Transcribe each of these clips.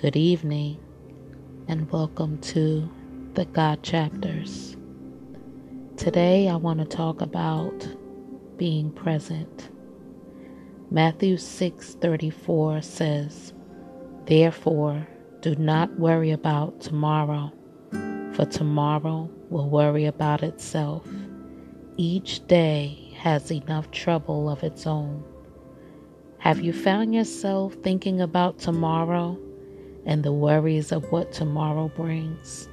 Good evening, and welcome to the God Chapters. Today, I want to talk about being present. Matthew 6:34 says, "Therefore, do not worry about tomorrow, for tomorrow will worry about itself. Each day has enough trouble of its own." Have you found yourself thinking about tomorrow and the worries of what tomorrow brings?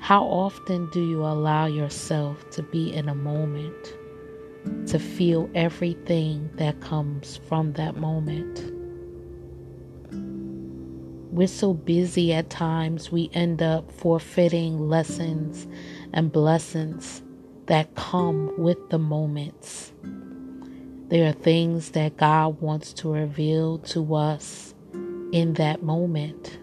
How often do you allow yourself to be in a moment, to feel everything that comes from that moment? We're so busy at times, we end up forfeiting lessons and blessings that come with the moments. There are things that God wants to reveal to us in that moment.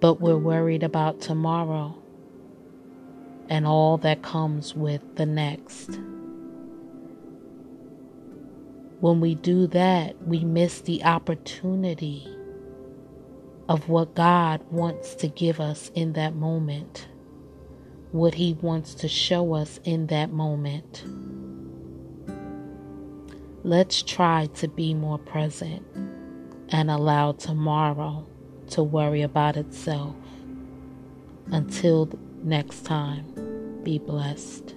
But we're worried about tomorrow and all that comes with the next. When we do that, we miss the opportunity of what God wants to give us in that moment, what He wants to show us in that moment. Let's try to be more present and allow tomorrow to worry about itself. Until next time, be blessed.